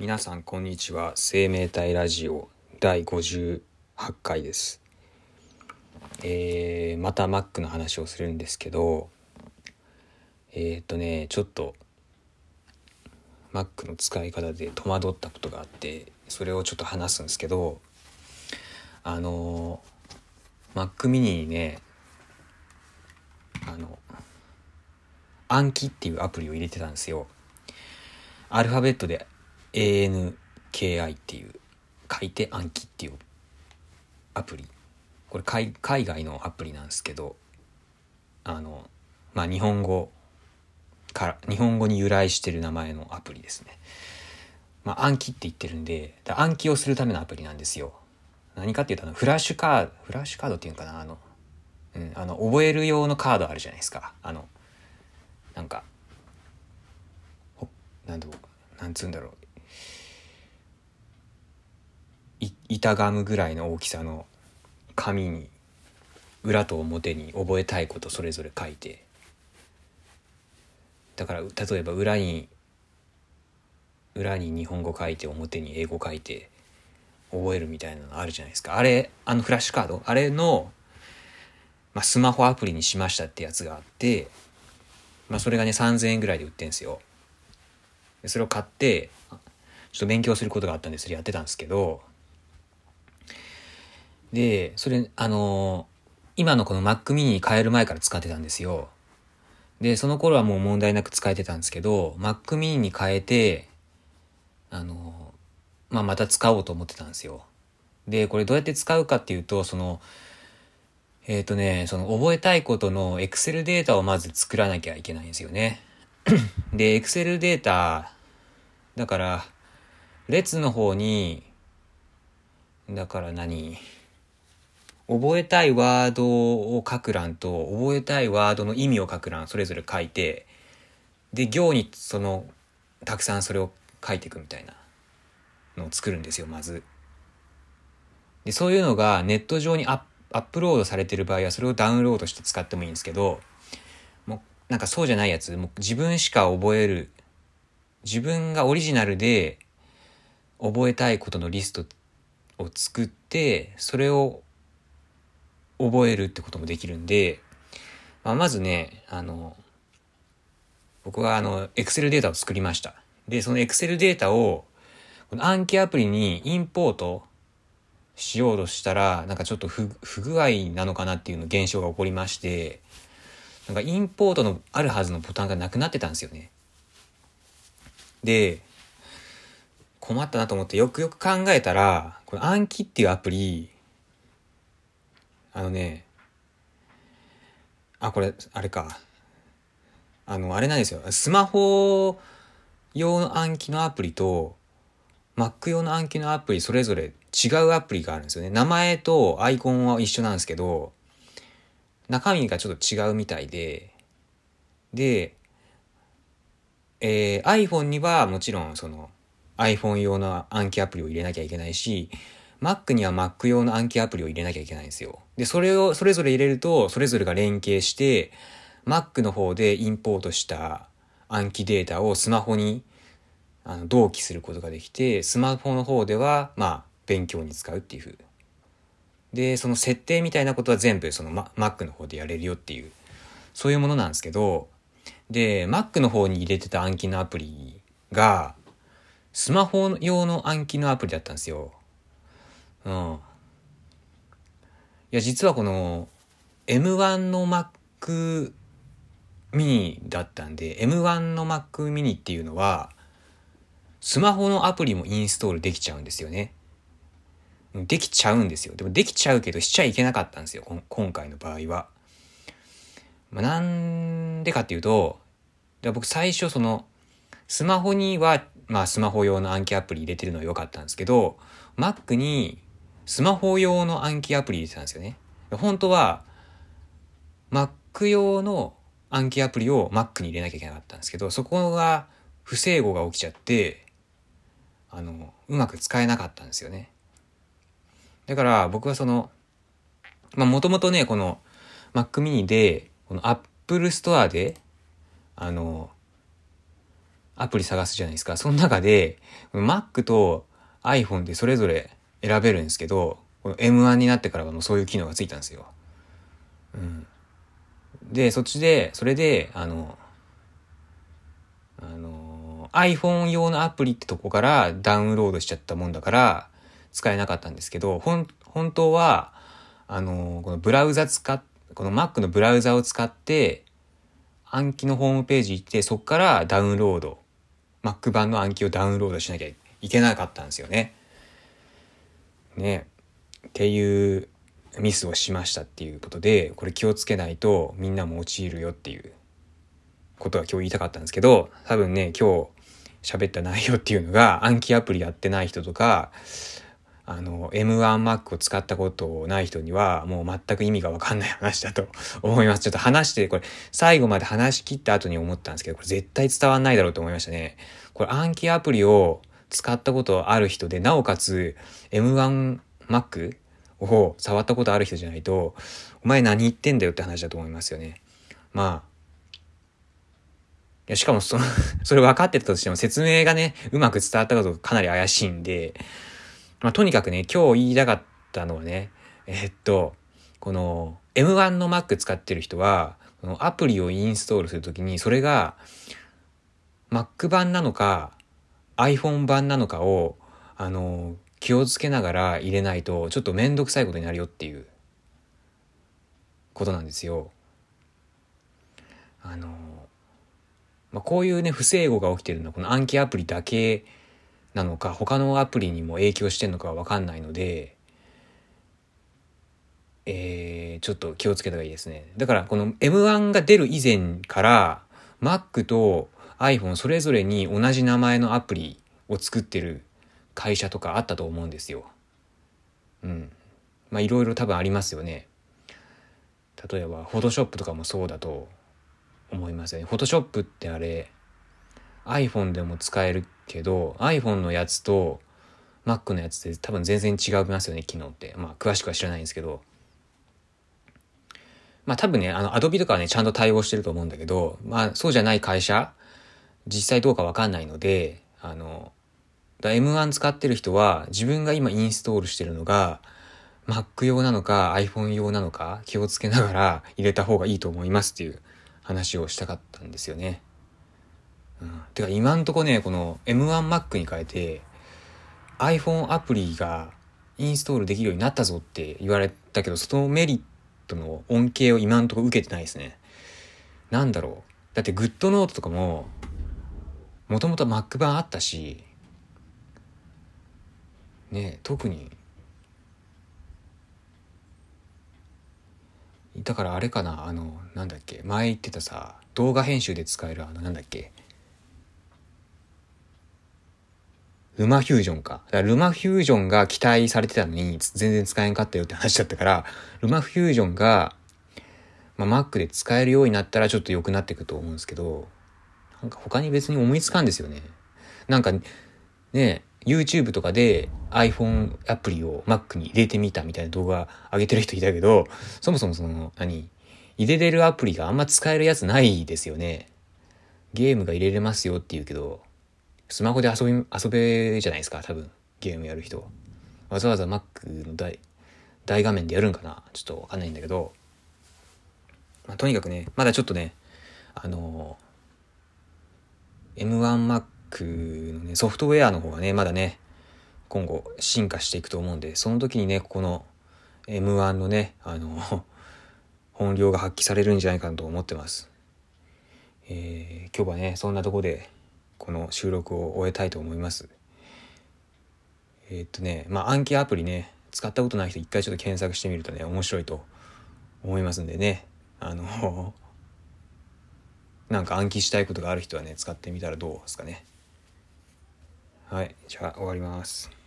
皆さんこんにちは。生命体ラジオ第58回です。えー、また Mac の話をするんですけどえー、っとねちょっと Mac の使い方で戸惑ったことがあってそれをちょっと話すんですけどあの Mac mini にねあの暗記っていうアプリを入れてたんですよ。アルファベットで ANKI っていう書いて暗記っていうアプリ。これ海外のアプリなんですけどあのまあ日本語から日本語に由来してる名前のアプリですね。まあ暗記って言ってるんで暗記をするためのアプリなんですよ。何かっていうとあのフラッシュカードフラッシュカードっていうかなあのうんあの覚える用のカードあるじゃないですか。あのなんかなんなんつうんだろう。板ガムぐらいの大きさの紙に裏と表に覚えたいことそれぞれ書いて。だから例えば裏に裏に日本語書いて表に英語書いて覚えるみたいなのあるじゃないですか。あれあのフラッシュカード？あれの、まあ、スマホアプリにしましたってやつがあってまあそれがね3000円ぐらいで売ってんすよ。それを買ってちょっと勉強することがあったんでそれやってたんですけどで、それ、あの今のこの Mac mini に変える前から使ってたんですよ。で、その頃はもう問題なく使えてたんですけど、Mac mini に変えて、あのまあ、また使おうと思ってたんですよ。で、これどうやって使うかっていうと、その、えっ、ー、とね、その覚えたいことの Excel データをまず作らなきゃいけないんですよね。で、Excel データ、だから、列の方に、だから何？覚えたいワードを書く欄と覚えたいワードの意味を書く欄それぞれ書いてで行にそのたくさんそれを書いていくみたいなのを作るんですよまず。でそういうのがネット上にアップロードされてる場合はそれをダウンロードして使ってもいいんですけどもうなんかそうじゃないやつもう自分しか覚える自分がオリジナルで覚えたいことのリストを作ってそれを覚えるってこともできるんで、まあ、まずね、あの、僕はあの、Excel データを作りました。で、その Excel データを、この暗記アプリにインポートしようとしたら、なんかちょっと不具合なのかなっていうの現象が起こりまして、なんかインポートのあるはずのボタンがなくなってたんですよね。で、困ったなと思ってよくよく考えたら、この暗記っていうアプリ、あのね、あ、これ、あれか。あの、あれなんですよ。スマホ用の暗記のアプリと、Mac 用の暗記のアプリ、それぞれ違うアプリがあるんですよね。名前とアイコンは一緒なんですけど、中身がちょっと違うみたいで、で、えー、iPhone にはもちろんその iPhone 用の暗記アプリを入れなきゃいけないし、Mac には Mac 用の暗記アプリを入れなきゃいけないんですよ。で、それを、それぞれ入れると、それぞれが連携して、Mac の方でインポートした暗記データをスマホにあの同期することができて、スマホの方では、まあ、勉強に使うっていう風。で、その設定みたいなことは全部その Mac の方でやれるよっていう、そういうものなんですけど、で、Mac の方に入れてた暗記のアプリが、スマホ用の暗記のアプリだったんですよ。うん。いや、実はこの M1 の Mac mini だったんで、M1 の Mac mini っていうのは、スマホのアプリもインストールできちゃうんですよね。できちゃうんですよ。でもできちゃうけどしちゃいけなかったんですよ。今回の場合は。まあ、なんでかっていうと、僕最初その、スマホには、まあスマホ用の暗記アプリ入れてるのは良かったんですけど、Mac にスマホ用の暗記アプリ入れてたんですよね。本当は、Mac 用の暗記アプリを Mac に入れなきゃいけなかったんですけど、そこが不整合が起きちゃって、あの、うまく使えなかったんですよね。だから僕はその、まあもともとね、この Mac mini で、この Apple Store で、あの、アプリ探すじゃないですか。その中で、Mac と iPhone でそれぞれ選べるんですけど、この M1 になってからはもうそういう機能がついたんですよ。うん。で、そっちで、それで、あの、あの、iPhone 用のアプリってとこからダウンロードしちゃったもんだから、使えなかったんですけど、ほん、本当は、あの、このブラウザ使っ、この Mac のブラウザを使って、暗記のホームページ行って、そこからダウンロード、Mac 版の暗記をダウンロードしなきゃいけなかったんですよね。ね。っていうミスをしましたっていうことで、これ気をつけないとみんなも陥るよっていうことは今日言いたかったんですけど、多分ね、今日喋った内容っていうのが暗記アプリやってない人とか、あの、M1Mac を使ったことない人には、もう全く意味がわかんない話だと 思います。ちょっと話して、これ、最後まで話し切った後に思ったんですけど、これ絶対伝わんないだろうと思いましたね。これ暗記アプリを使ったことある人で、なおかつ M1Mac を触ったことある人じゃないと、お前何言ってんだよって話だと思いますよね。まあ、いや、しかもその それ分かってたとしても説明がね、うまく伝わったことかなり怪しいんで、まあ、とにかくね、今日言いたかったのはね、えっと、この M1 の Mac 使ってる人は、このアプリをインストールするときに、それが Mac 版なのか iPhone 版なのかを、あの、気をつけながら入れないと、ちょっとめんどくさいことになるよっていうことなんですよ。あの、まあ、こういうね、不整合が起きてるのは、この暗記アプリだけなのか他のアプリにも影響してんのかは分かんないので、えー、ちょっと気をつけた方がいいですね。だからこの M1 が出る以前から Mac と iPhone それぞれに同じ名前のアプリを作ってる会社とかあったと思うんですよ。うん。まあいろいろ多分ありますよね。例えば Photoshop とかもそうだと思いますよね。Photoshop ってあれ iPhone でも使えるけど iPhone のやつと Mac のやつって多分全然違いますよね機能ってまあ詳しくは知らないんですけどまあ多分ねあの Adobe とかはねちゃんと対応してると思うんだけどまあそうじゃない会社実際どうかわかんないのであの M1 使ってる人は自分が今インストールしてるのが Mac 用なのか iPhone 用なのか気をつけながら入れた方がいいと思いますっていう話をしたかったんですよね。うん、てか今んとこね、この M1Mac に変えて iPhone アプリがインストールできるようになったぞって言われたけど、そのメリットの恩恵を今んとこ受けてないですね。なんだろう。だって GoodNote とかも、もともと Mac 版あったし、ね特に、だからあれかな、あの、なんだっけ、前言ってたさ、動画編集で使えるあの、なんだっけ、ルマフュージョンか。だからルマフュージョンが期待されてたのに、全然使えんかったよって話だったから、ルマフュージョンが、まあ、Mac で使えるようになったらちょっと良くなっていくと思うんですけど、なんか他に別に思いつかんですよね。なんか、ね、YouTube とかで iPhone アプリを Mac に入れてみたみたいな動画上げてる人いたけど、そもそもその、何入れれるアプリがあんま使えるやつないですよね。ゲームが入れれますよって言うけど、スマホで遊び、遊べじゃないですか、多分。ゲームやる人。わざわざ Mac の大、大画面でやるんかな？ちょっとわかんないんだけど。まあ、とにかくね、まだちょっとね、あのー、M1Mac のね、ソフトウェアの方がね、まだね、今後進化していくと思うんで、その時にね、ここの M1 のね、あの、本領が発揮されるんじゃないかなと思ってます。えー、今日はね、そんなとこで、この収録を終えたいと思います。えー、っとね、まあ暗記アプリね、使ったことない人一回ちょっと検索してみるとね、面白いと思いますんでね、あの、なんか暗記したいことがある人はね、使ってみたらどうですかね。はい、じゃあ終わります。